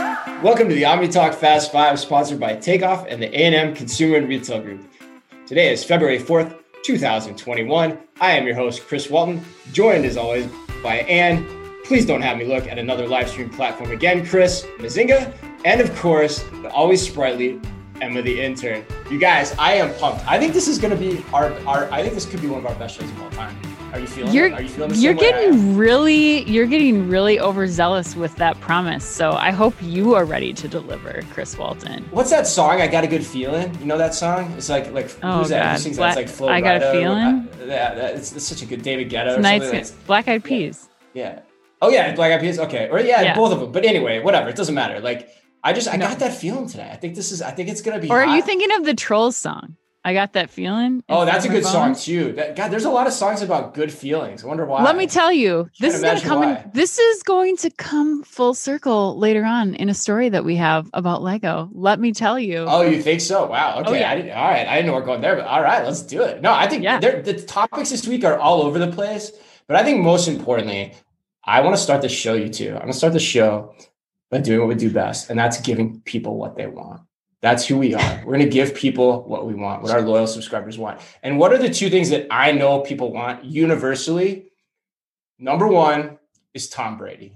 Welcome to the Omni Talk Fast Five, sponsored by Takeoff and the A&M Consumer and Retail Group. Today is February 4th, 2021. I am your host, Chris Walton, joined as always by Ann. Please don't have me look at another live stream platform again, Chris, Mezzenga, and of course, the always sprightly Emma the intern. You guys, I am pumped. I think this is going to be our, our, I think this could be one of our best shows of all time. Are you feeling? You're, it? Are you feeling? you're getting really, you're getting really overzealous with that promise. So I hope you are ready to deliver, Chris Walton. What's that song? I got a good feeling. You know that song? It's like like oh, who's that? God. Who sings Black, that? It's like Flo I got Rida. a feeling. I, yeah, that, it's, it's such a good David Guetta. Nice, Black Eyed Peas. Yeah. Oh yeah, Black Eyed Peas. Okay. Or yeah, Yeah. both of them. But anyway, whatever. It doesn't matter. Like I just I No. got that feeling today. I think this is. I think it's gonna be. Or are you thinking of the Trolls song? I got that feeling. Oh, that's a good song too. That, God, there's a lot of songs about good feelings. I wonder why. Let me tell you, this is going to imagine come in. This is going to come full circle later on in a story that we have about Lego. Let me tell you. Oh, you think so? Wow. Oh, okay. Oh, yeah. I didn't, all right. I didn't know we're going there, but all right, let's do it. No, I think Yeah. the topics this week are all over the place. But I think most importantly, I want to start the show, you too. I'm going to start the show by doing what we do best, and that's giving people what they want. That's who we are. We're going to give people what we want, what our loyal subscribers want. And what are the two things that I know people want universally? Number one is Tom Brady.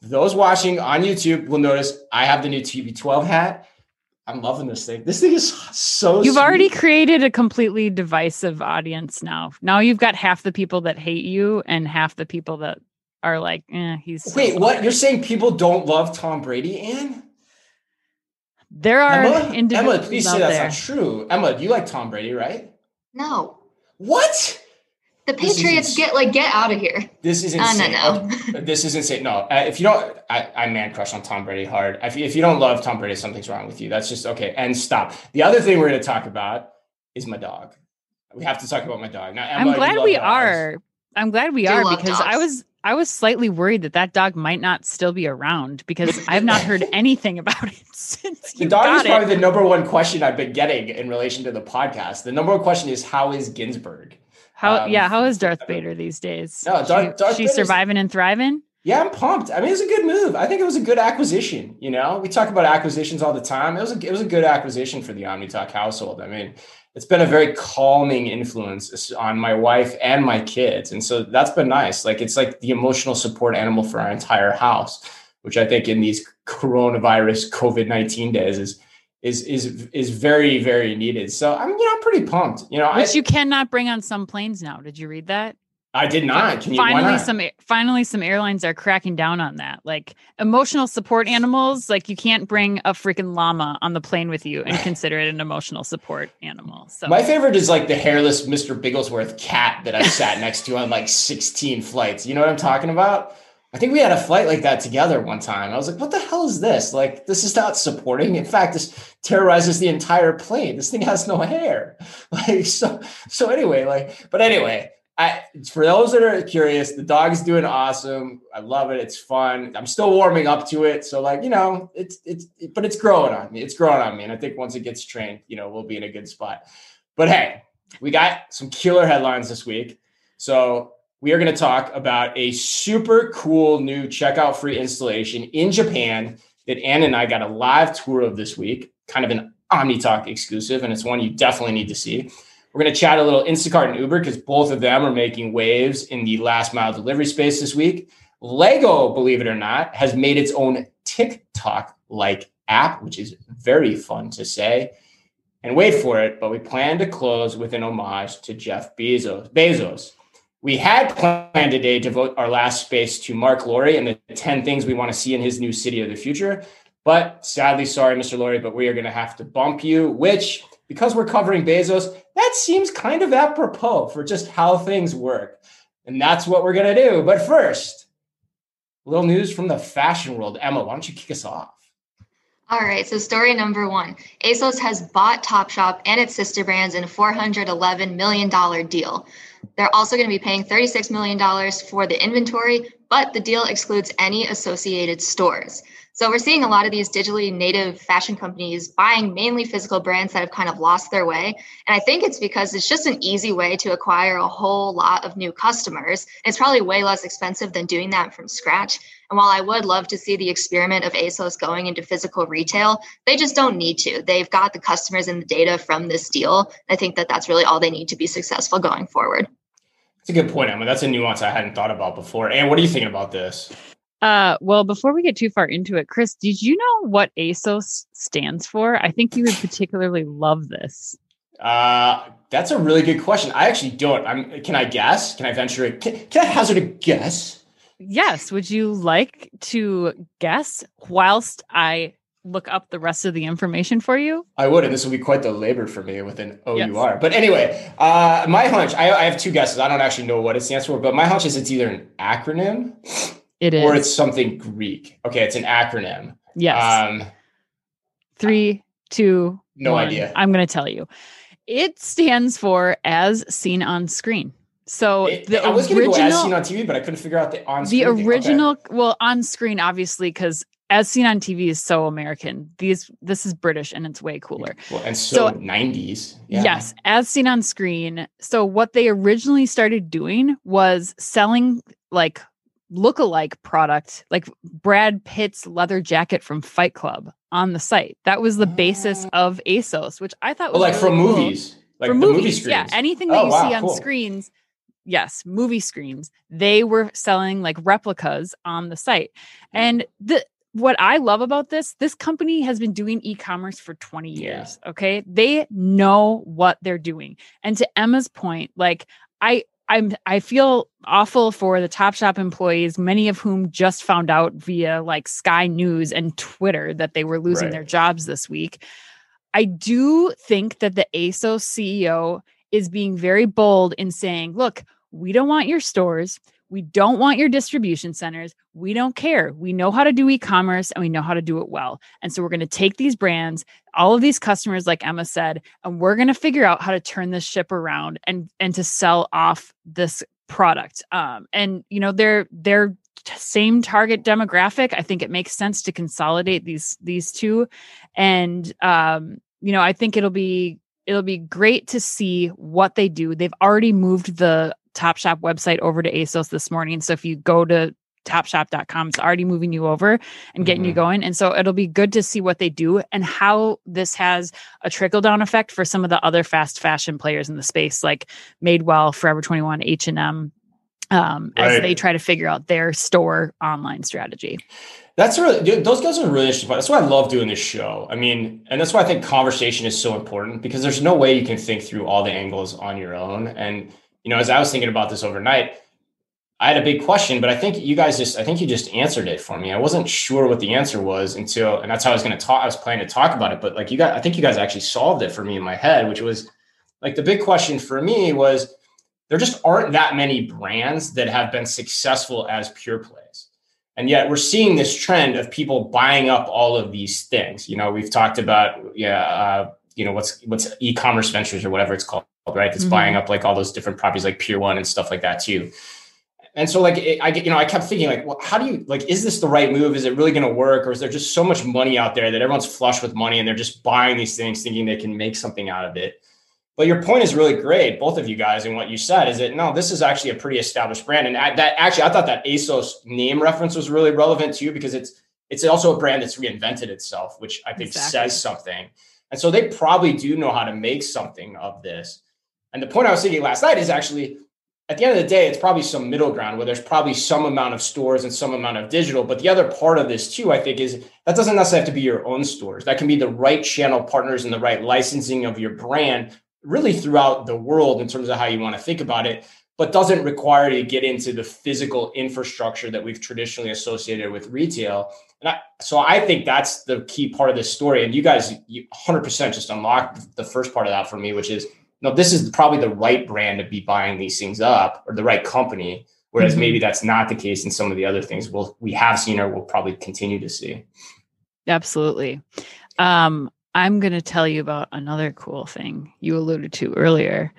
Those watching on YouTube will notice I have the new TB12 hat. I'm loving this thing. This thing is so You've sweet. already created a completely divisive audience now. Now you've got half the people that hate you and half the people that are like, eh, he's. so Wait, what? fun." You're saying people don't love Tom Brady, Ann? There are Emma? individuals Emma, please out say that's there. not true. Emma, you like Tom Brady, right? No. What? The Patriots get like get out of here. This is No, insane. no, no. This is insane. No, uh, if you don't, I, I man crush on Tom Brady hard. If, you- if you don't love Tom Brady, something's wrong with you. That's just okay. And stop. The other thing we're going to talk about is my dog. We have to talk about my dog. Now, Emma, I'm glad we dogs. are. I'm glad we Do are love because I was I was slightly worried that that dog might not still be around because I've not heard anything about it since The dog is probably it. the number one question I've been getting in relation to the podcast. The number one question is how is Ginsburg? How um, yeah, how is Darth Vader these days? No, She- Darth- Darth she Vader's- surviving and thriving. Yeah, I'm pumped. I mean, it was a good move. I think it was a good acquisition. You know, we talk about acquisitions all the time. It was a, it was a good acquisition for the OmniTalk household. I mean, it's been a very calming influence on my wife and my kids, and so that's been nice. Like it's like the emotional support animal for our entire house, which I think in these coronavirus COVID nineteen days is is is is very very needed. So I'm you know I'm pretty pumped. You know, I, Which you cannot bring on some planes now. Did you read that? I did not. Can finally some finally some airlines are cracking down on that. Like emotional support animals, like you can't bring a freaking llama on the plane with you and consider it an emotional support animal. So My favorite is like the hairless Mr. Bigglesworth cat that I've sat next to on like 16 flights. You know what I'm talking about? I think we had a flight like that together one time. I was like, what the hell is this? Like, this is not supporting. In fact, this terrorizes the entire plane. This thing has no hair. Like, so, so anyway, like, but anyway, I, for those that are curious, the dog is doing awesome. I love it. It's fun. I'm still warming up to it. So like, you know, it's, it's, but it's growing on me. It's growing on me. And I think once it gets trained, you know, we'll be in a good spot. But hey, we got some killer headlines this week. So we are going to talk about a super cool new checkout free installation in Japan that Ann and I got a live tour of this week, kind of an OmniTalk exclusive, and it's one you definitely need to see. We're going to chat a little Instacart and Uber because both of them are making waves in the last mile delivery space this week. Lego, believe it or not, has made its own TikTok like app, which is very fun to say. And wait for it, but we plan to close with an homage to Jeff Bezos. Bezos. We had planned today to devote our last space to Marc Lore and the 10 things we want to see in his new city of the future. But sadly, sorry, Mr. Lore, but we are going to have to bump you, which, because we're covering Bezos, that seems kind of apropos for just how things work. And that's what we're going to do. But first, a little news from the fashion world. Emma, why don't you kick us off? All right, so story number one ASOS has bought Topshop and its sister brands in a $411 million deal. They're also going to be paying $36 million for the inventory, but the deal excludes any associated stores. So we're seeing a lot of these digitally native fashion companies buying mainly physical brands that have kind of lost their way. And I think it's because it's just an easy way to acquire a whole lot of new customers. It's probably way less expensive than doing that from scratch. And while I would love to see the experiment of ASOS going into physical retail, they just don't need to. They've got the customers and the data from this deal. I think that that's really all they need to be successful going forward. That's a good point, Emma. That's a nuance I hadn't thought about before. And what are you thinking about this? Uh, well, before we get too far into it, Chris, did you know what ASOS stands for? I think you would particularly love this. Uh, that's a really good question. I actually don't. I'm. Can I guess? Can I venture? A, can, can I hazard a guess? Yes. Would you like to guess whilst I look up the rest of the information for you? I would, and this will be quite the labor for me with an OUR. Yes. But anyway, uh, my hunch, I, I, have two guesses. I don't actually know what it stands for, but my hunch is it's either an acronym it is. Or it's something Greek. Okay, it's an acronym. Yes. Um, Three, two, no one. idea. I'm going to tell you. It stands for as seen on screen. So it, the I was to go as seen on TV, but I couldn't figure out the on The original, okay. well, on screen, obviously, because as seen on TV is so American. These this is British and it's way cooler. Well, and so, so 90s. Yeah. Yes, as seen on screen. So what they originally started doing was selling like look-alike product like Brad Pitt's leather jacket from Fight Club on the site. That was the basis ah. of ASOS, which I thought was oh, like really from cool. movies. Like from movies, movie screens. yeah. Anything that oh, you wow, see on cool. screens, yes, movie screens. They were selling like replicas on the site. Hmm. And the what I love about this, this company has been doing e-commerce for 20 years. Yeah. Okay. They know what they're doing. And to Emma's point, like I I'm I feel awful for the Topshop employees, many of whom just found out via like Sky News and Twitter that they were losing right. their jobs this week. I do think that the ASOS CEO is being very bold in saying, look, we don't want your stores. We don't want your distribution centers. We don't care. We know how to do e commerce and we know how to do it well. And so we're going to take these brands, all of these customers, like Emma said, and we're going to figure out how to turn this ship around and, and to sell off this product. Um, and, you know, they're, they're, same target demographic i think it makes sense to consolidate these these two and um you know i think it'll be it'll be great to see what they do they've already moved the Topshop website over to ASOS this morning. So if you go to topshop.com, it's already moving you over and getting mm-hmm. you going. And so it'll be good to see what they do and how this has a trickle down effect for some of the other fast fashion players in the space, like Madewell, Forever 21, H&M, um, right. as they try to figure out their store online strategy. That's really dude, those guys are really interesting. That's why I love doing this show. I mean, and that's why I think conversation is so important because there's no way you can think through all the angles on your own. And you know, as I was thinking about this overnight, I had a big question, but I think you guys just, I think you just answered it for me. I wasn't sure what the answer was until, and that's how I was going to talk. I was planning to talk about it, but like you got, I think you guys actually solved it for me in my head, which was like the big question for me was there just aren't that many brands that have been successful as pure plays. And yet we're seeing this trend of people buying up all of these things. You know, we've talked about, yeah, uh, you know, what's, what's e-commerce ventures or whatever it's called right? It's mm-hmm. buying up like all those different properties like Pier One and stuff like that too. And so like it, I get, you know, I kept thinking like, well, how do you like, is this the right move? Is it really going to work? Or is there just so much money out there that everyone's flush with money and they're just buying these things thinking they can make something out of it? But your point is really great, both of you guys, and what you said is that no, this is actually a pretty established brand. And that actually, I thought that ASOS name reference was really relevant too, because it's it's also a brand that's reinvented itself, which I think exactly. says something. And so they probably do know how to make something of this. And the point I was thinking last night is actually at the end of the day, it's probably some middle ground where there's probably some amount of stores and some amount of digital. But the other part of this too, I think, is that doesn't necessarily have to be your own stores. That can be the right channel partners and the right licensing of your brand really throughout the world in terms of how you want to think about it, but doesn't require you to get into the physical infrastructure that we've traditionally associated with retail. And I, so I think that's the key part of this story. And you guys, you 100% just unlocked the first part of that for me, which is no, this is probably the right brand to be buying these things up or the right company. Whereas mm-hmm. maybe that's not the case in some of the other things we'll, we have seen or we'll probably continue to see. Absolutely. Um, I'm going to tell you about another cool thing you alluded to earlier.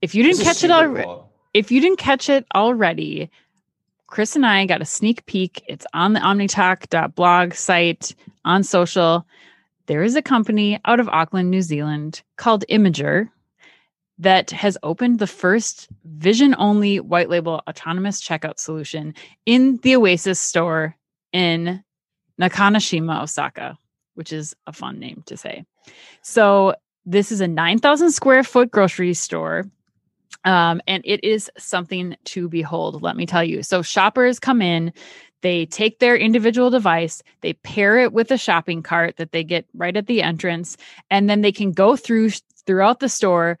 If you didn't catch it already, cool. if you didn't catch it already, Chris and I got a sneak peek. It's on the omnitalk.blog site on social. There is a company out of Auckland, New Zealand called Imagr that has opened the first vision only white label autonomous checkout solution in the Oasis store in Nakanoshima, Osaka, which is a fun name to say. So, this is a 9,000 square foot grocery store. Um, and it is something to behold, let me tell you. So, shoppers come in, they take their individual device, they pair it with a shopping cart that they get right at the entrance, and then they can go through throughout the store,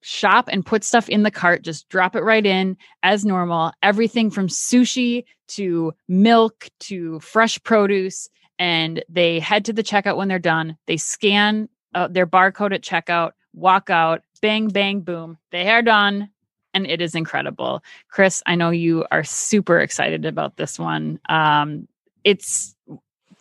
shop and put stuff in the cart, just drop it right in as normal. Everything from sushi to milk to fresh produce. And they head to the checkout when they're done. They scan uh, their barcode at checkout, walk out, bang, bang, boom. They are done. And it is incredible. Chris, I know you are super excited about this one. Um, it's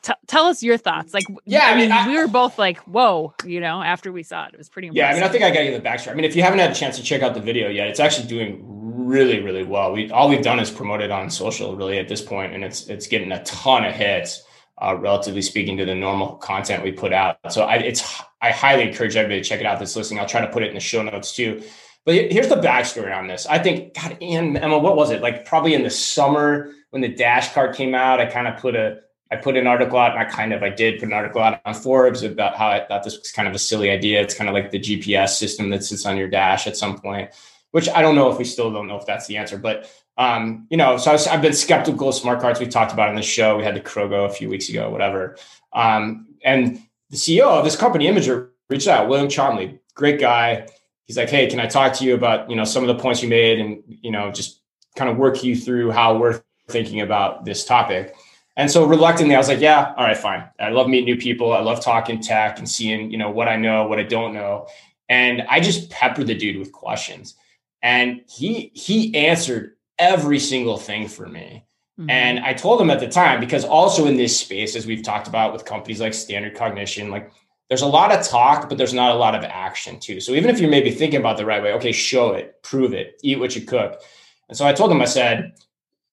T- tell us your thoughts. Like, yeah, I mean, I, we were both like, "Whoa!" You know, after we saw it, it was pretty. Impressive. Yeah, I mean, I think I got give the backstory. I mean, if you haven't had a chance to check out the video yet, it's actually doing really, really well. We all we've done is promote it on social, really, at this point, and it's it's getting a ton of hits uh, relatively speaking to the normal content we put out. So I, it's I highly encourage everybody to check it out. This listening, I'll try to put it in the show notes too. But here's the backstory on this. I think God and Emma, what was it like? Probably in the summer when the Dash Cart came out, I kind of put a I put an article out, and I kind of I did put an article out on Forbes about how I thought this was kind of a silly idea. It's kind of like the GPS system that sits on your dash at some point, which I don't know if we still don't know if that's the answer, but um, you know, so I have been skeptical of smart cards. We talked about on the show. We had the Krogo a few weeks ago, whatever. Um, and the CEO of this company, Imagr, reached out, William Chomley, great guy. He's like, hey, can I talk to you about, you know, some of the points you made and, you know, just kind of work you through how we're thinking about this topic. And so reluctantly, I was like, yeah, all right, fine. I love meeting new people. I love talking tech and seeing, you know, what I know, what I don't know. And I just peppered the dude with questions. And he he answered every single thing for me. Mm-hmm. And I told him at the time, because also in this space, as we've talked about with companies like Standard Cognition, like there's a lot of talk, but there's not a lot of action too. So even if you're maybe thinking about the right way, okay, show it, prove it, eat what you cook. And so I told him, I said,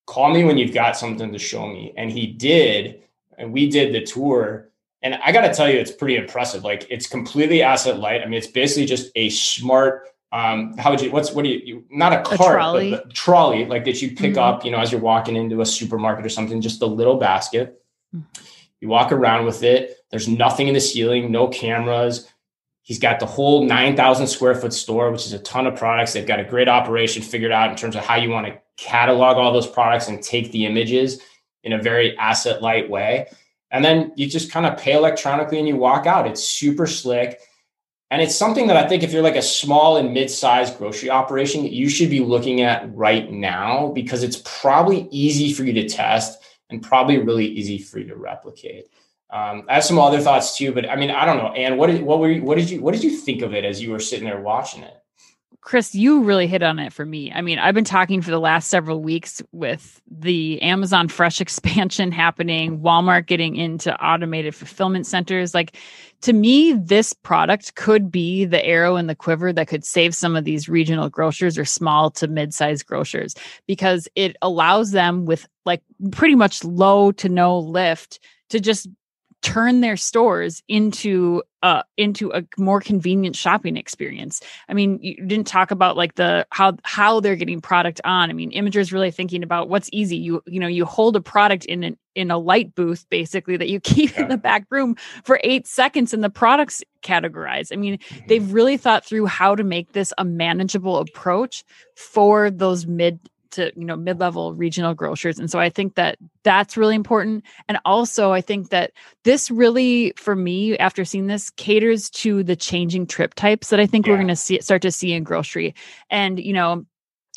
call me when you've got something to show me. And he did. And we did the tour. And I got to tell you, it's pretty impressive. Like it's completely asset light. I mean, it's basically just a smart um, how would you what's what do you, you not a cart a trolley. but trolley like that you pick mm-hmm. up you know as you're walking into a supermarket or something just a little basket mm-hmm. you walk around with it there's nothing in the ceiling no cameras he's got the whole 9000 square foot store which is a ton of products. They've got a great operation figured out in terms of how you want to catalog all those products and take the images in a very asset light way. And then you just kind of pay electronically and you walk out. It's super slick. And it's something that I think if you're like a small and mid-sized grocery operation, you should be looking at right now because it's probably easy for you to test and probably really easy for you to replicate. Um, I have some other thoughts too, but I mean, I don't know. And what did what were you, what did you what did you think of it as you were sitting there watching it? Chris, you really hit on it for me. I mean, I've been talking for the last several weeks with the Amazon Fresh expansion happening, Walmart getting into automated fulfillment centers. Like, to me, this product could be the arrow in the quiver that could save some of these regional grocers or small to mid sized grocers because it allows them with like pretty much low to no lift to just turn their stores into uh into a more convenient shopping experience. I mean, you didn't talk about like the how how they're getting product on. I mean, Imagr is really thinking about what's easy. You you know, you hold a product in an in a light booth basically that you keep yeah. in the back room for 8 seconds and the products categorized. I mean, mm-hmm. they've really thought through how to make this a manageable approach for those mid to you know mid-level regional grocers. And so i think that that's really important. And also i think that this really for me after seeing this caters to the changing trip types that i think yeah. we're going to see start to see in grocery. And you know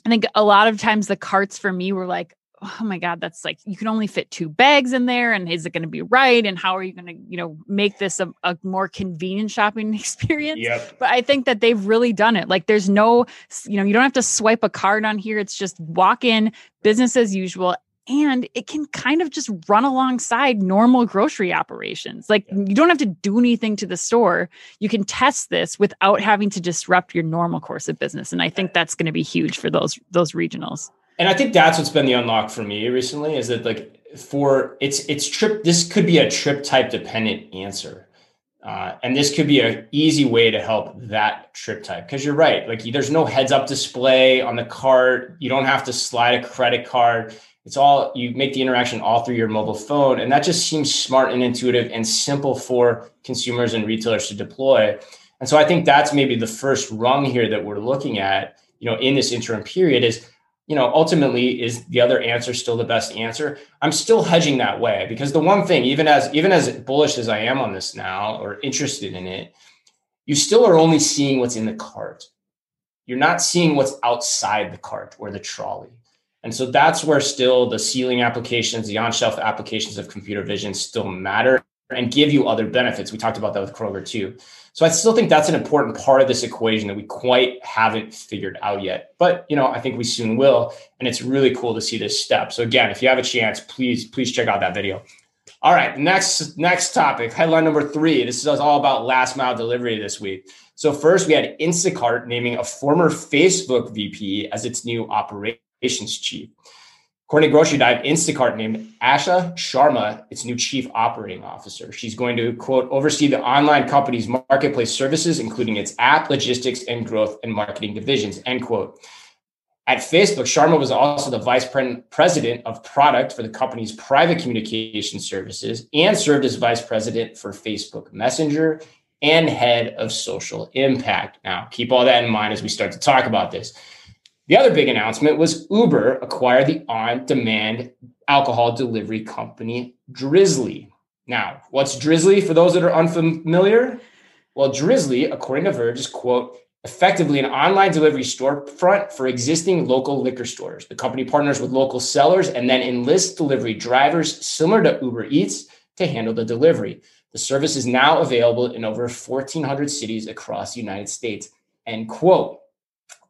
I think a lot of times the carts for me were like, oh my god that's like you can only fit two bags in there and is it going to be right? And how are you going to you know make this a, a more convenient shopping experience? Yep. but i think that they've really done it. Like there's no you know you don't have to swipe a card on here. It's just walk in business as usual and it can kind of just run alongside normal grocery operations. Like you don't have to do anything to the store. You can test this without having to disrupt your normal course of business and i think that's going to be huge for those those regionals And I think that's what's been the unlock for me recently is that like for it's it's trip this could be a trip type dependent answer. Uh, and this could be an easy way to help that trip type because you're right. Like there's no heads up display on the cart. You don't have to slide a credit card. It's all you make the interaction all through your mobile phone. And that just seems smart and intuitive and simple for consumers and retailers to deploy. And so I think that's maybe the first rung here that we're looking at, you know, in this interim period is you know, ultimately is the other answer still the best answer? I'm still hedging that way because the one thing, even as even as bullish as I am on this now or interested in it, you still are only seeing what's in the cart. You're not seeing what's outside the cart or the trolley. And so that's where still the ceiling applications, the on-shelf applications of computer vision still matter and give you other benefits. We talked about that with Kroger too. So I still think that's an important part of this equation that we quite haven't figured out yet. But you know, I think we soon will, and it's really cool to see this step. So again, if you have a chance, please please check out that video. All right, next next topic, headline number three. This is all about last mile delivery this week. So first, we had Instacart naming a former Facebook VP as its new operations chief. According to Grocery Dive, Instacart named Asha Sharma its new chief operating officer. She's going to, quote, oversee the online company's marketplace services, including its app, logistics, and growth and marketing divisions, end quote. At Facebook, Sharma was also the vice president of product for the company's private communication services and served as vice president for Facebook Messenger and head of social impact. Now, keep all that in mind as we start to talk about this. The other big announcement was Uber acquired the on demand alcohol delivery company Drizly. Now, what's Drizly for those that are unfamiliar? Well, Drizly, according to Verge, is quote, effectively an online delivery storefront for existing local liquor stores. The company partners with local sellers and then enlists delivery drivers similar to Uber Eats to handle the delivery. The service is now available in over 1,400 cities across the United States. End quote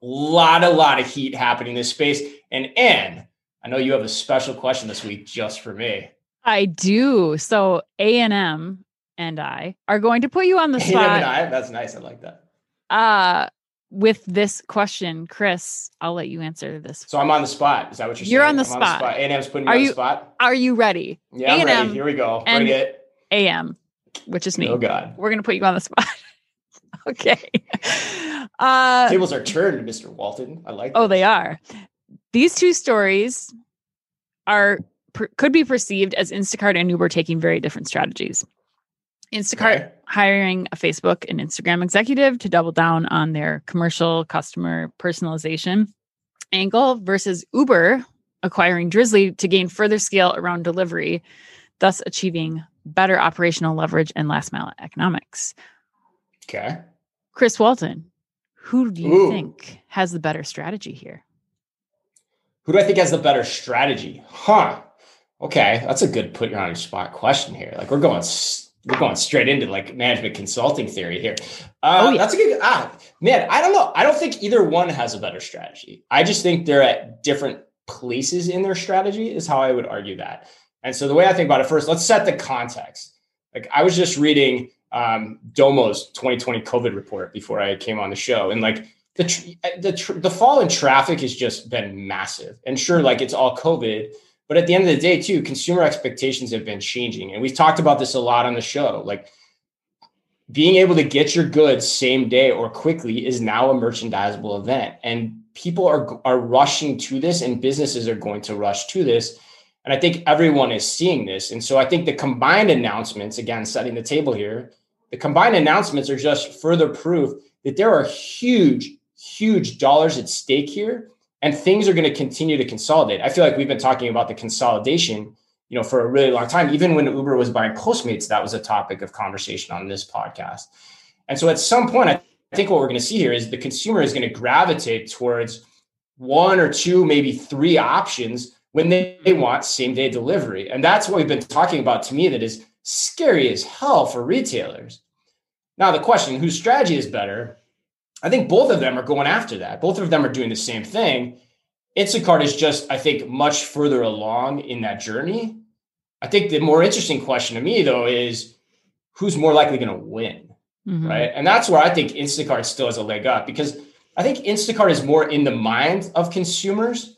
lot, a lot of heat happening in this space. And and I know you have a special question this week just for me. I do. So A and M and I are going to put you on the spot. And I, that's nice. I like that. Uh with this question, Chris, I'll let you answer this. So I'm on the spot. Is that what you're, saying? you're saying? on the I'm spot. spot. A&M's putting you are on you, the spot. Are you ready? Yeah, I'm A&M ready. Here we go. Bring it. AM, which is me. Oh God. We're gonna put you on the spot. okay. Uh, Tables are turned, Mr. Walton. I like. Oh, they are. These two stories are could be perceived as Instacart and Uber taking very different strategies. Instacart okay. hiring a Facebook and Instagram executive to double down on their commercial customer personalization angle versus Uber acquiring Drizly to gain further scale around delivery, thus achieving better operational leverage and last mile economics. Okay. Chris Walton, who do you Ooh. think has the better strategy here? Who do I think has the better strategy? Huh. Okay, that's a good put you on your spot question here. Like we're going we're going straight into like management consulting theory here. Uh, oh, yeah. That's a good ah man. I don't know. I don't think either one has a better strategy. I just think they're at different places in their strategy. Is how I would argue that. And so the way I think about it first, let's set the context. Like I was just reading um, Domo's 2020 COVID report before I came on the show, and like the tr- the tr- the fall in traffic has just been massive. And sure, like it's all COVID, but at the end of the day, too, consumer expectations have been changing, and we've talked about this a lot on the show. Like being able to get your goods same day or quickly is now a merchandisable event, and people are are rushing to this, and businesses are going to rush to this. And I think everyone is seeing this. And so I think the combined announcements, again, setting the table here, the combined announcements are just further proof that there are huge, huge dollars at stake here and things are going to continue to consolidate. I feel like we've been talking about the consolidation, you know, for a really long time. Even when Uber was buying Postmates, that was a topic of conversation on this podcast. And so at some point, I think what we're going to see here is the consumer is going to gravitate towards one or two, maybe three options when they, they want same day delivery. And that's what we've been talking about to me that is scary as hell for retailers. Now, the question whose strategy is better? I think both of them are going after that. Both of them are doing the same thing. Instacart is just, I think, much further along in that journey. I think the more interesting question to me, though, is who's more likely going to win, mm-hmm. right? And that's where I think Instacart still has a leg up because I think Instacart is more in the mind of consumers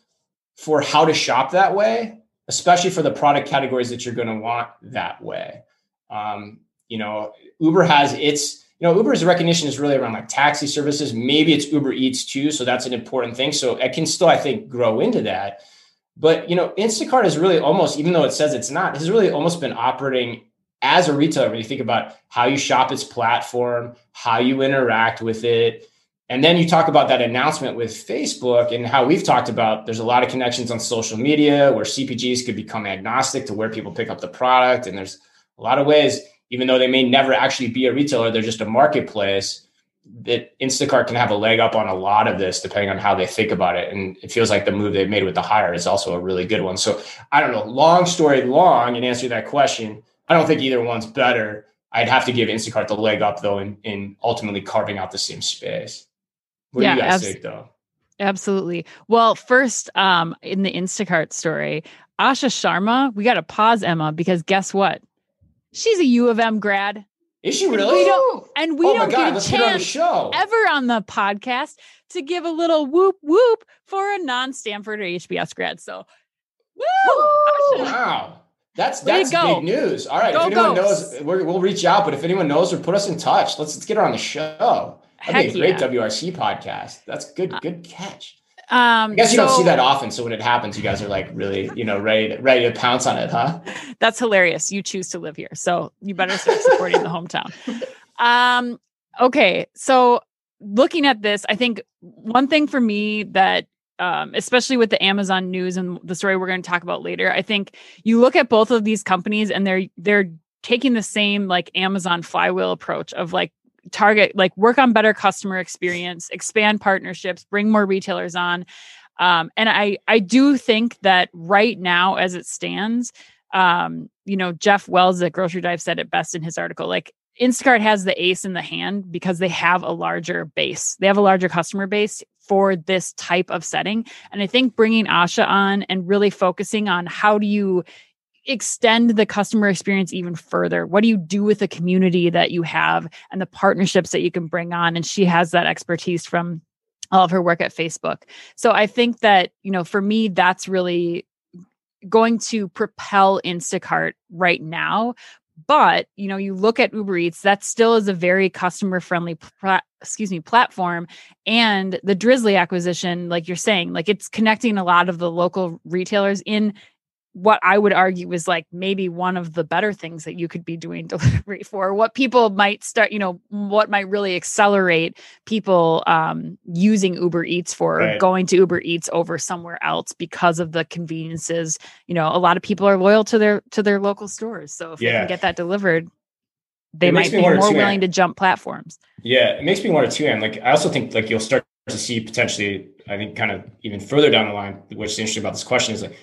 for how to shop that way, especially for the product categories that you're going to want that way. Um, you know, Uber has its, you know, Uber's recognition is really around like taxi services. Maybe it's Uber Eats too. So that's an important thing. So it can still, I think, grow into that. But, you know, Instacart is really almost, even though it says it's not, has really almost been operating as a retailer when you think about how you shop its platform, how you interact with it. And then you talk about that announcement with Facebook and how we've talked about there's a lot of connections on social media where CPGs could become agnostic to where people pick up the product. And there's a lot of ways, even though they may never actually be a retailer, they're just a marketplace that Instacart can have a leg up on a lot of this, depending on how they think about it. And it feels like the move they've made with the hire is also a really good one. So I don't know. Long story long, in answer to that question, I don't think either one's better. I'd have to give Instacart the leg up though, in, in ultimately carving out the same space. What yeah, do you guys abs- think though? Absolutely. Well, first, um, in the Instacart story, Asha Sharma, we got to pause Emma because guess what? She's a U of M grad. Is she really? We don't, and we oh don't God, get a chance on ever on the podcast to give a little whoop whoop for a non-Stanford or HBS grad. So, woo! Wow. That's that's big news. All right. Go, if anyone knows, we will reach out. But if anyone knows, or put us in touch. Let's let's get her on the show. That'd be a great yeah. WRC podcast. That's good. Good catch. Um, I guess you so, don't see that often. So when it happens, you guys are like really, you know, ready to, ready to pounce on it, huh? That's hilarious. You choose to live here, so you better start supporting the hometown. Um, okay, so looking at this, I think one thing for me that um, especially with the Amazon news and the story we're going to talk about later. I think you look at both of these companies and they're they're taking the same like Amazon flywheel approach of like target like work on better customer experience, expand partnerships, bring more retailers on. Um, and I I do think that right now as it stands, um, you know, Jeff Wells at Grocery Dive said it best in his article. Like Instacart has the ace in the hand because they have a larger base. They have a larger customer base for this type of setting. And I think bringing Asha on and really focusing on how do you extend the customer experience even further? What do you do with the community that you have and the partnerships that you can bring on? And she has that expertise from all of her work at Facebook. So I think that, you know, for me, that's really going to propel Instacart right now but you know you look at uber eats that still is a very customer friendly pl- excuse me platform and the Drizly acquisition like you're saying like it's connecting a lot of the local retailers in what I would argue is like maybe one of the better things that you could be doing delivery for. What people might start, you know, what might really accelerate people um, using Uber Eats for right. going to Uber Eats over somewhere else because of the conveniences. You know, a lot of people are loyal to their to their local stores, so if yeah. they can get that delivered, they might be more willing to jump platforms. Yeah, it makes me want to too. And like, I also think like you'll start to see potentially, I think, kind of even further down the line. What's interesting about this question is like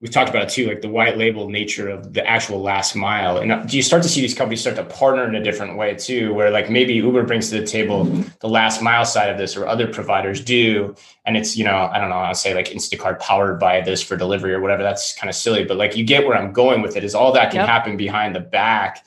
we've talked about it too, like the white label nature of the actual last mile. And do you start to see these companies start to partner in a different way too, where like maybe Uber brings to the table the last mile side of this or other providers do. And it's, you know, I don't know, I'll say like Instacart powered by this for delivery or whatever. That's kind of silly, but like you get where I'm going with it is all that can yep. happen behind the back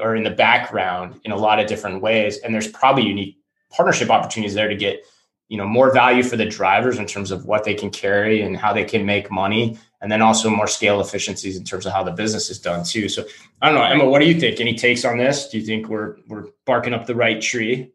or in the background in a lot of different ways. And there's probably unique partnership opportunities there to get you know more value for the drivers in terms of what they can carry and how they can make money and then also more scale efficiencies in terms of how the business is done too. So i don't know emma what do you think? Any takes on this? Do you think we're we're barking up the right tree?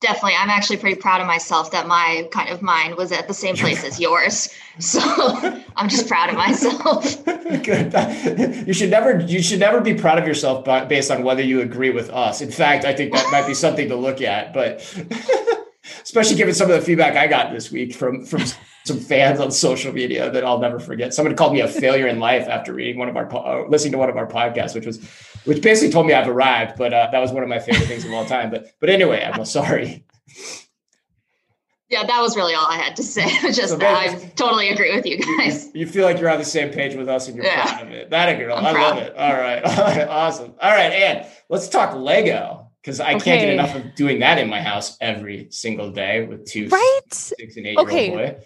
Definitely. I'm actually pretty proud of myself that my kind of mind was at the same place as yours. So i'm just proud of myself. Good. You should never you should never be proud of yourself based on whether you agree with us. In fact i think that might be something to look at but especially given some of the feedback I got this week from from some fans on social media that I'll never forget. Somebody called me a failure in life after reading one of our uh, listening to one of our podcasts, which was which basically told me I've arrived. But uh, that was one of my favorite things of all time. But but anyway, I'm sorry. Yeah, that was really all I had to say. Just so I totally agree with you guys. You, you, feel like you're on the same page with us and you're yeah. proud of it. That a girl. I'm i proud. love it. All right. All right. Awesome. All right, and let's talk Lego because I okay. can't get enough of doing that in my house every single day with two right? six and eight okay. year old boy.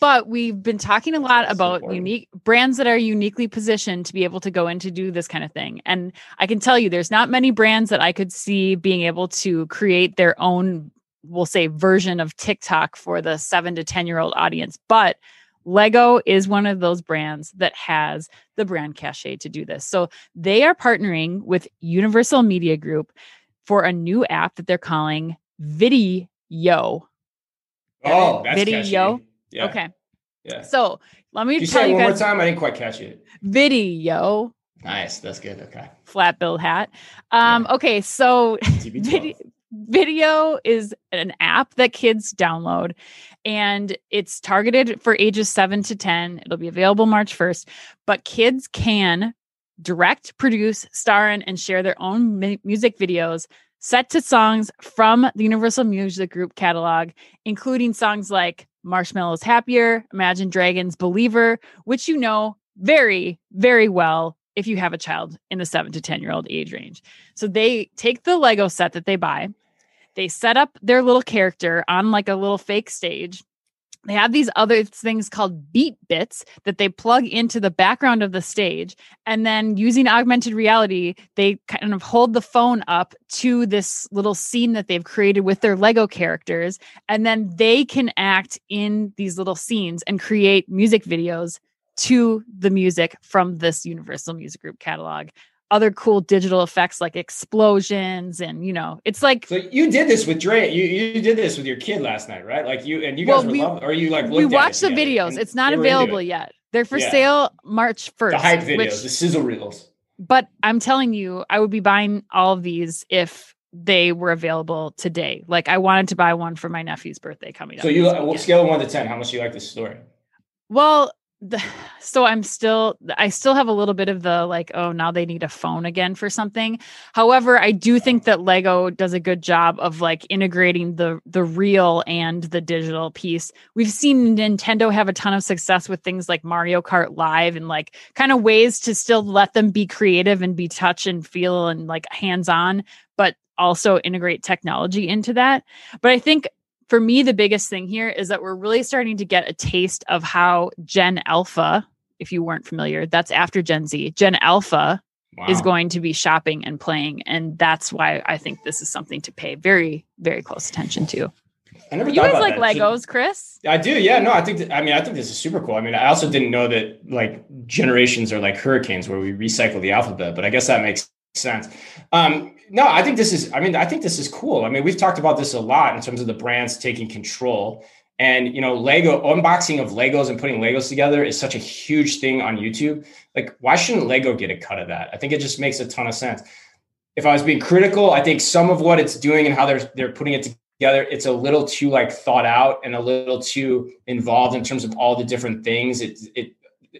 But we've been talking a lot about important. unique brands that are uniquely positioned to be able to go in to do this kind of thing. And I can tell you, there's not many brands that I could see being able to create their own, we'll say, version of TikTok for the seven to 10 year old audience. But Lego is one of those brands that has the brand cachet to do this. So they are partnering with Universal Media Group for a new app that they're calling Vidiyo. Oh, that's Vidiyo. catchy. Yeah. Okay. Yeah. So let me you tell say you one more time? I didn't quite catch it. Vidiyo Nice. That's good. Okay. flat bill hat. Um, okay, so video, video is an app that kids download and it's targeted for ages 7 to 10 it'll be available march 1st but kids can direct produce star in and share their own mu- music videos set to songs from the universal music group catalog including songs like Marshmello's happier. Imagine dragons believer which you know very very well if you have a child in the 7 to 10 year old age range. So they take the Lego set that they buy, they set up their little character on like a little fake stage. They have these other things called beat bits that they plug into the background of the stage. And then using augmented reality, they kind of hold the phone up to this little scene that they've created with their Lego characters. And then they can act in these little scenes and create music videos to the music from this Universal Music Group catalog other cool digital effects like explosions and you know it's like So you did this with Dre. You you did this with your kid last night, right? Like you and you Well, guys were we- loving, or you like we looked at it watched the videos it's not they were into available it. yet they're for Yeah. sale march 1st The hype videos, which- the sizzle reels. but i'm telling you i would be buying all of these if they were available today like i wanted to buy one for my nephew's birthday coming up So you uh, scale of one to ten. How much do you like this story? Well, the, so I'm still I still have a little bit of the like oh now they need a phone again for something. However, I do think that Lego does a good job of like integrating the the real and the digital piece. We've seen Nintendo have a ton of success with things like Mario Kart Live and like kind of ways to still let them be creative and be touch and feel and like hands-on but also integrate technology into that. But I think for me, the biggest thing here is that we're really starting to get a taste of how Gen Alpha, if you weren't familiar, that's after Gen Z. Gen Alpha Wow. is going to be shopping and playing. And that's why I think this is something to pay very, very close attention to. I never You guys like that. Legos, Chris? I do, yeah. No, I think. That, I mean, I think this is super cool. I mean, I also didn't know that like generations are like hurricanes, where we recycle the alphabet. But I guess that makes sense. Um, no, I think this is. I mean, I think this is cool. I mean, we've talked about this a lot in terms of the brands taking control. And you know, Lego unboxing of Legos and putting Legos together is such a huge thing on YouTube. Like, why shouldn't Lego get a cut of that? I think it just makes a ton of sense. If I was being critical, I think some of what it's doing and how they're they're putting it together, it's a little too like thought out and a little too involved in terms of all the different things. It it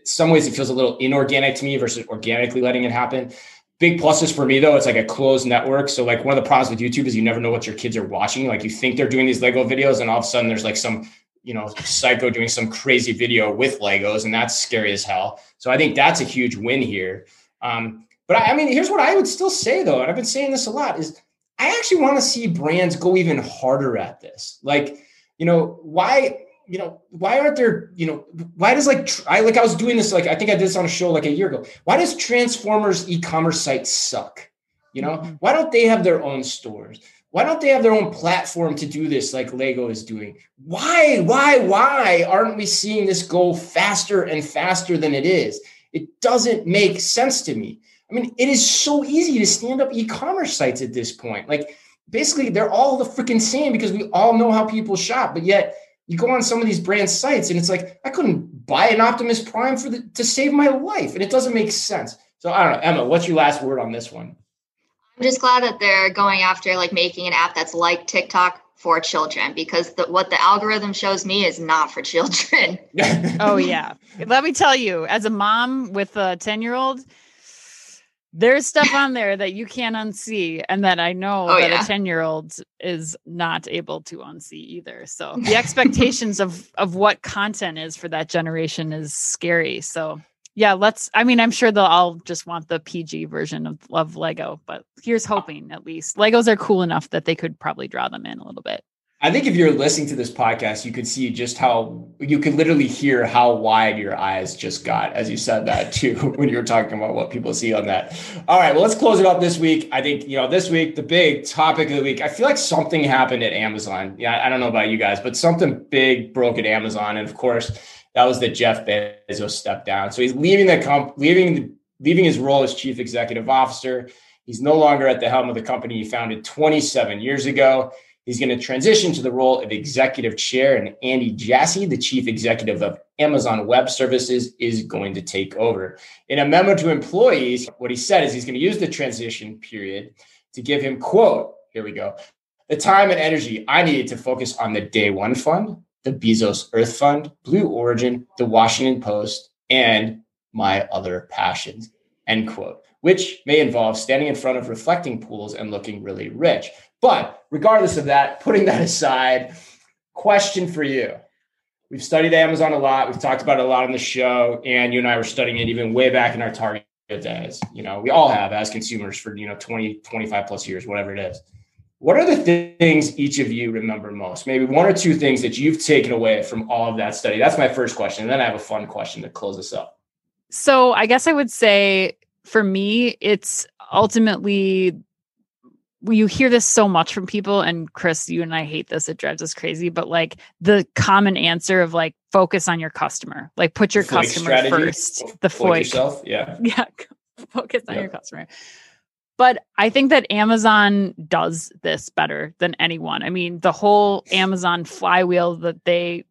some ways it feels a little inorganic to me versus organically letting it happen. Big pluses for me though, it's like a closed network. So like one of the problems with YouTube is you never know what your kids are watching. Like you think they're doing these Lego videos, and all of a sudden there's like some you know psycho doing some crazy video with Legos, and that's scary as hell. So I think that's a huge win here. Um, but I, I mean, here's what I would still say though, and I've been saying this a lot: is I actually want to see brands go even harder at this. Like, you know, why, you know, why aren't there, you know, why does like I like I was doing this like I think I did this on a show like a year ago. Why does Transformers e-commerce sites suck? You know, Mhm. why don't they have their own stores? Why don't they have their own platform to do this like Lego is doing? Why, why, why aren't we seeing this go faster and faster than it is? It doesn't make sense to me. I mean, it is so easy to stand up e-commerce sites at this point. Like basically they're all the freaking same because we all know how people shop, but yet you go on some of these brand sites and it's like I couldn't buy an Optimus Prime for the to save my life and it doesn't make sense. So I don't know, Emma, what's your last word on this one? I'm just glad that they're going after like making an app that's like TikTok for children because the, what the algorithm shows me is not for children. Oh, yeah. Let me tell you, as a mom with a 10 year old, there's stuff on there that you can't unsee, and that I know Oh, that yeah. a 10 year old is not able to unsee either. So the expectations of of what content is for that generation is scary. So yeah, let's I mean, I'm sure they'll all just want the PG version of, of Lego, but here's oh. hoping at least. Legos are cool enough that they could probably draw them in a little bit. I think if you're listening to this podcast, you could see just how you could literally hear how wide your eyes just got as you said that too when you were talking about what people see on that. All right, well, let's close it up this week. I think, you know, this week, the big topic of the week, I feel like something happened at Amazon. Yeah, I don't know about you guys, but something big broke at Amazon. And of course, that was that Jeff Bezos stepped down. So he's leaving the comp, leaving the, leaving his role as chief executive officer. He's no longer at the helm of the company he founded 27 years ago. He's going to transition to the role of executive chair, and Andy Jassy, the chief executive of Amazon Web Services, is going to take over. In a memo to employees, what he said is he's going to use the transition period to give him, quote, here we go, the time and energy I needed to focus on the Day One Fund, the Bezos Earth Fund, Blue Origin, the Washington Post, and my other passions, end quote, which may involve standing in front of reflecting pools and looking really rich. But regardless of that, putting that aside, question for you. We've studied Amazon a lot. We've talked about it a lot on the show, and you and I were studying it even way back in our target days. You know, we all have as consumers for, you know, 20, 25 plus years, whatever it is. What are the th- things each of you remember most? Maybe one or two things that you've taken away from all of that study. That's my first question. And then I have a fun question to close us up. So I guess I would say for me, it's ultimately you hear this so much from people and chris you and i hate this it drives us crazy but like the common answer of like focus on your customer like put your customer strategy. first the FOIC. yourself yeah yeah focus on your customer but I think that Amazon does this better than anyone. I mean, the whole Amazon flywheel that they,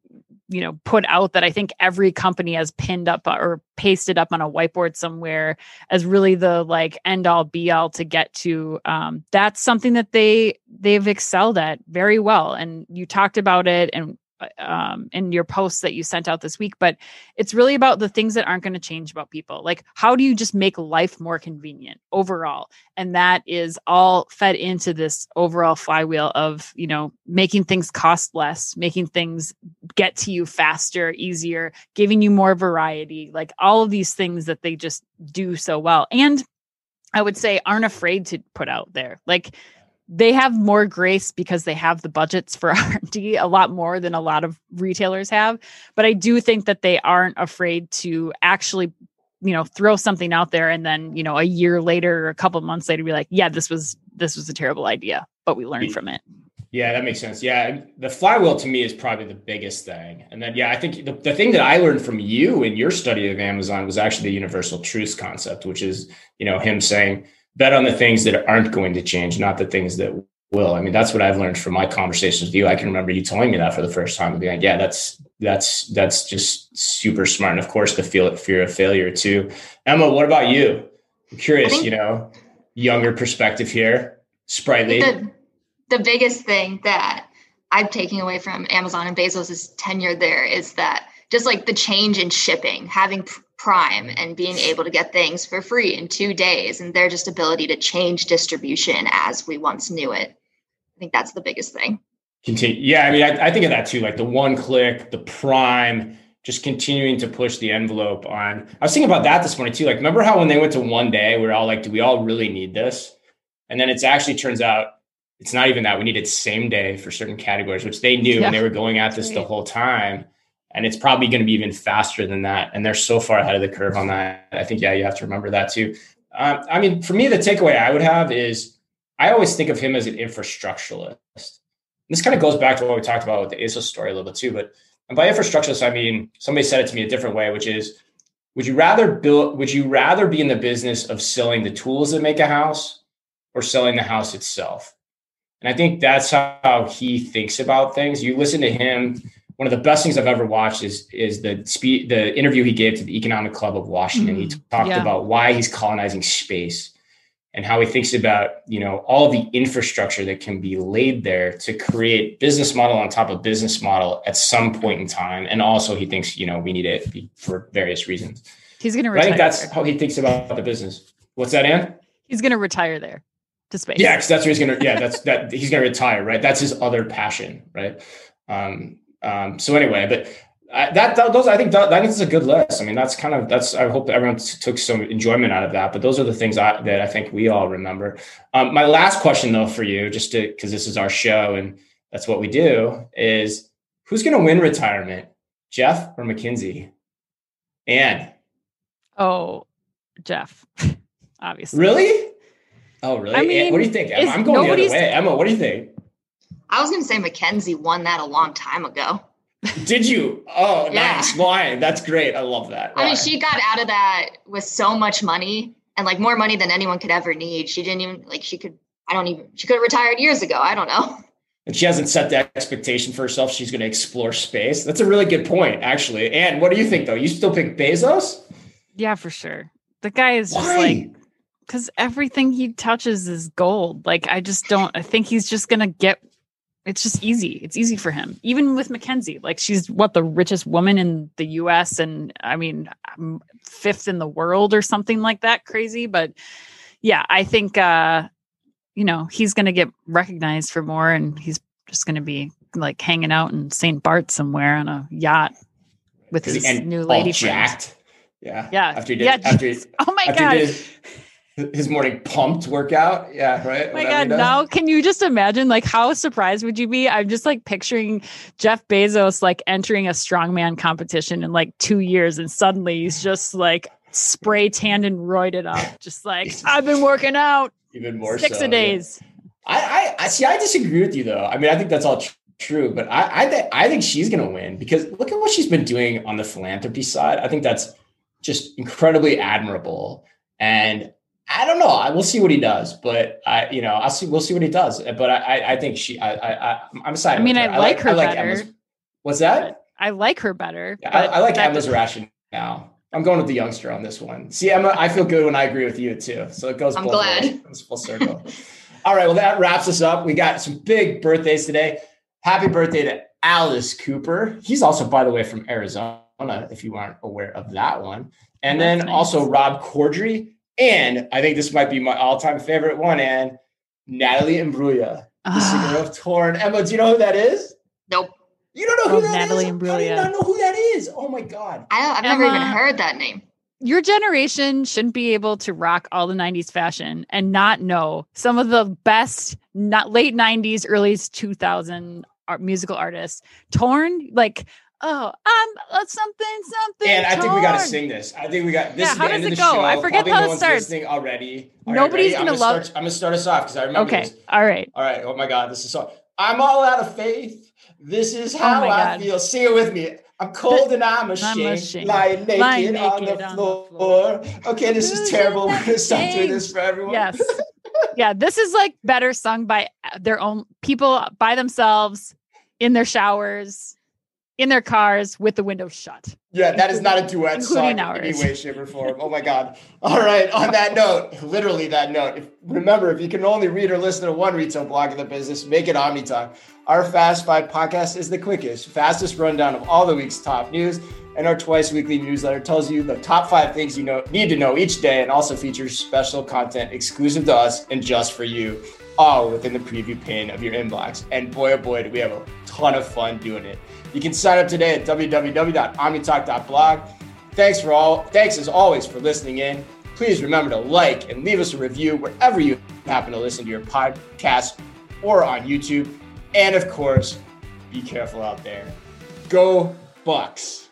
you know, put out that I think every company has pinned up or pasted up on a whiteboard somewhere as really the like end all be all to get to. Um, that's something that they they've excelled at very well. And you talked about it, and um, in your posts that you sent out this week, but it's really about the things that aren't going to change about people. Like, how do you just make life more convenient overall? And that is all fed into this overall flywheel of, you know, making things cost less, making things get to you faster, easier, giving you more variety, like all of these things that they just do so well. And I would say aren't afraid to put out there. Like, they have more grace because they have the budgets for R&D a lot more than a lot of retailers have but I do think that they aren't afraid to actually you know throw something out there and then you know a year later or a couple months later be like yeah this was this was a terrible idea but we learned from it. Yeah that makes sense. Yeah the flywheel to me is probably the biggest thing. And then yeah i think the, the thing that i learned from you in your study of amazon was actually the universal truths concept which is you know him saying bet on the things that aren't going to change, not the things that will. I mean, that's what I've learned from my conversations with you. I can remember you telling me that for the first time and being like, yeah, that's that's that's just super smart. And of course the feel fear of failure too. Emma, what about you? I'm curious, think, you know, younger perspective here, sprightly. The, the biggest thing that I'm taking away from Amazon and Bezos' tenure there is that just like the change in shipping, having Prime and being able to get things for free in two days and their just ability to change distribution as we once knew it. I think that's the biggest thing. Continue. Yeah, I mean, I, I think of that too, like the one click, the Prime, just continuing to push the envelope on. I was thinking about that this morning too. Like, remember how when they went to one day, we are all like, do we all really need this? And then it's actually turns out it's not even that. We needed same day for certain categories, which they knew yeah. and they were going at this the whole time and it's probably going to be even faster than that. And they're so far ahead of the curve on that. I think, yeah, you have to remember that too. Um, I mean, for me, the takeaway I would have is I always think of him as an infrastructuralist. And this kind of goes back to what we talked about with the ASOS story a little bit too. But by infrastructuralist, I mean somebody said it to me a different way, which is, would you rather build? Would you rather be in the business of selling the tools that make a house, or selling the house itself? And I think that's how he thinks about things. You listen to him one of the best things I've ever watched is is the speed the interview he gave to the Economic Club of Washington. Mm, he talked yeah. about why he's colonizing space and how he thinks about you know all the infrastructure that can be laid there to create business model on top of business model at some point in time. And also he thinks you know we need it for various reasons. He's going to. I think that's there. how he thinks about the business. What's that, Ann? He's going to retire there to space. Yeah, because that's where he's going to. Yeah, that's that. He's going to retire, right? That's his other passion, right? Um, um, so anyway, but I, that, that, those I think that, that is a good list. I mean, that's kind of that's. I hope everyone t- took some enjoyment out of that. But those are the things I, that I think we all remember. Um, my last question, though, for you, just to because this is our show and that's what we do, is who's going to win retirement, Jeff or Mackenzie? And oh, Jeff, obviously. Really? Oh, really? I mean, what do you think? Emma? I'm going the other way. Emma, what do you think? I was going to say Mackenzie won that a long time ago. Did you? Oh, yeah. nice. Why? That's great. I love that. Why? I mean, she got out of that with so much money and like more money than anyone could ever need. She didn't even like she could. I don't even. She could have retired years ago. I don't know. And she hasn't set the expectation for herself. She's going to explore space. That's a really good point, actually. And what do you think, though? You still pick Bezos? Yeah, for sure. The guy is Why? just like because everything he touches is gold. Like I just don't. I think he's just going to get it's just easy. It's easy for him. Even with Mackenzie, like she's what the richest woman in the US and I mean um, fifth in the world or something like that crazy, but yeah, I think uh you know, he's going to get recognized for more and he's just going to be like hanging out in St. Bart somewhere on a yacht with his new lady jacked. Yeah. Yeah. After he did, yeah. after he, oh my god his morning pumped workout. Yeah, right. Oh my God. Now, can you just imagine, like, how surprised would you be? I'm just like picturing Jeff Bezos like entering a strongman competition in like two years, and suddenly he's just like spray tanned and roided up, just like I've been working out even more six so, a days. Yeah. I, I, I see. I disagree with you though. I mean, I think that's all tr- true, but I, I, th- I think she's to win because look at what she's been doing on the philanthropy side. I think that's just incredibly admirable. And I don't know. I will see what he does, but I, you know, I'll see. We'll see what he does. But I, I think she. I, I, I'm excited. I mean, I, I, like her I like better. Emma's, what's that? I like her better. Yeah, I, I, like Emma's ration now. I'm going with the youngster on this one. See, Emma, I feel good when I agree with you too. So it goes. I'm glad. Ways. It's full circle. All right. Well, that wraps us up. We got some big birthdays today. Happy birthday to Alice Cooper. He's also, by the way, from Arizona. If you aren't aware of that one, and That's then nice. also Rob Corddry and I think this might be my all-time favorite one, and Natalie Imbruglia, the uh, singer of Torn. Emma, do you know who that is? Nope. You don't know who that Natalie is? Imbruglia. I do not know who that is. Oh my god. I, have never even heard that name. Your generation shouldn't be able to rock all the 90s fashion and not know some of the best not late 90s, early 2000 art, musical artists. Torn, like oh, I'm uh, something, something. And I think we got to sing this. I think we got this. Yeah, is how the end does it go? Show. I forget Probably how no it starts. Already. All Nobody's right, gonna, gonna love. Start, I'm gonna start us off because I remember. Okay. This. All right. All right. Oh my God, this is so. I'm all out of faith. This is oh how oh I God. feel. Sing it with me. I'm cold and I'm ashamed. I'm ashamed. Lying naked, Lying naked on, the, on floor. the floor. Okay, this is terrible. We're gonna stop doing this for everyone. Yes. yeah, this is like better sung by their own people by themselves in their showers in their cars with the windows shut. Yeah, that is not a duet song in any way, shape, or form. Oh my God. All right. On that note, literally that note, if, remember, if you can only read or listen to one retail blog in the business, make it OmniTalk. Our Fast Five podcast is the quickest, fastest rundown of all the week's top news. And our twice weekly newsletter tells you the top five things you know need to know each day and also features special content exclusive to us and just for you, all within the preview pane of your inbox. And boy, oh boy, do we have a ton of fun doing it. You can sign up today at www.omnitalk.blog. Thanks for all. Thanks as always for listening in. Please remember to like and leave us a review wherever you happen to listen to your podcast or on YouTube. And of course, be careful out there. Go Bucks.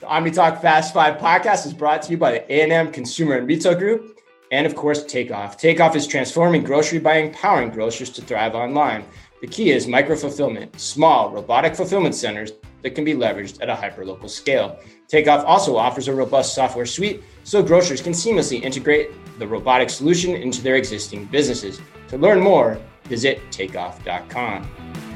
The OmniTalk Fast Five podcast is brought to you by the A&M Consumer and Retail Group, and of course, Takeoff. Takeoff is transforming grocery buying, powering grocers to thrive online. The key is micro fulfillment, small robotic fulfillment centers that can be leveraged at a hyperlocal scale. Takeoff also offers a robust software suite so grocers can seamlessly integrate the robotic solution into their existing businesses. To learn more, visit takeoff.com.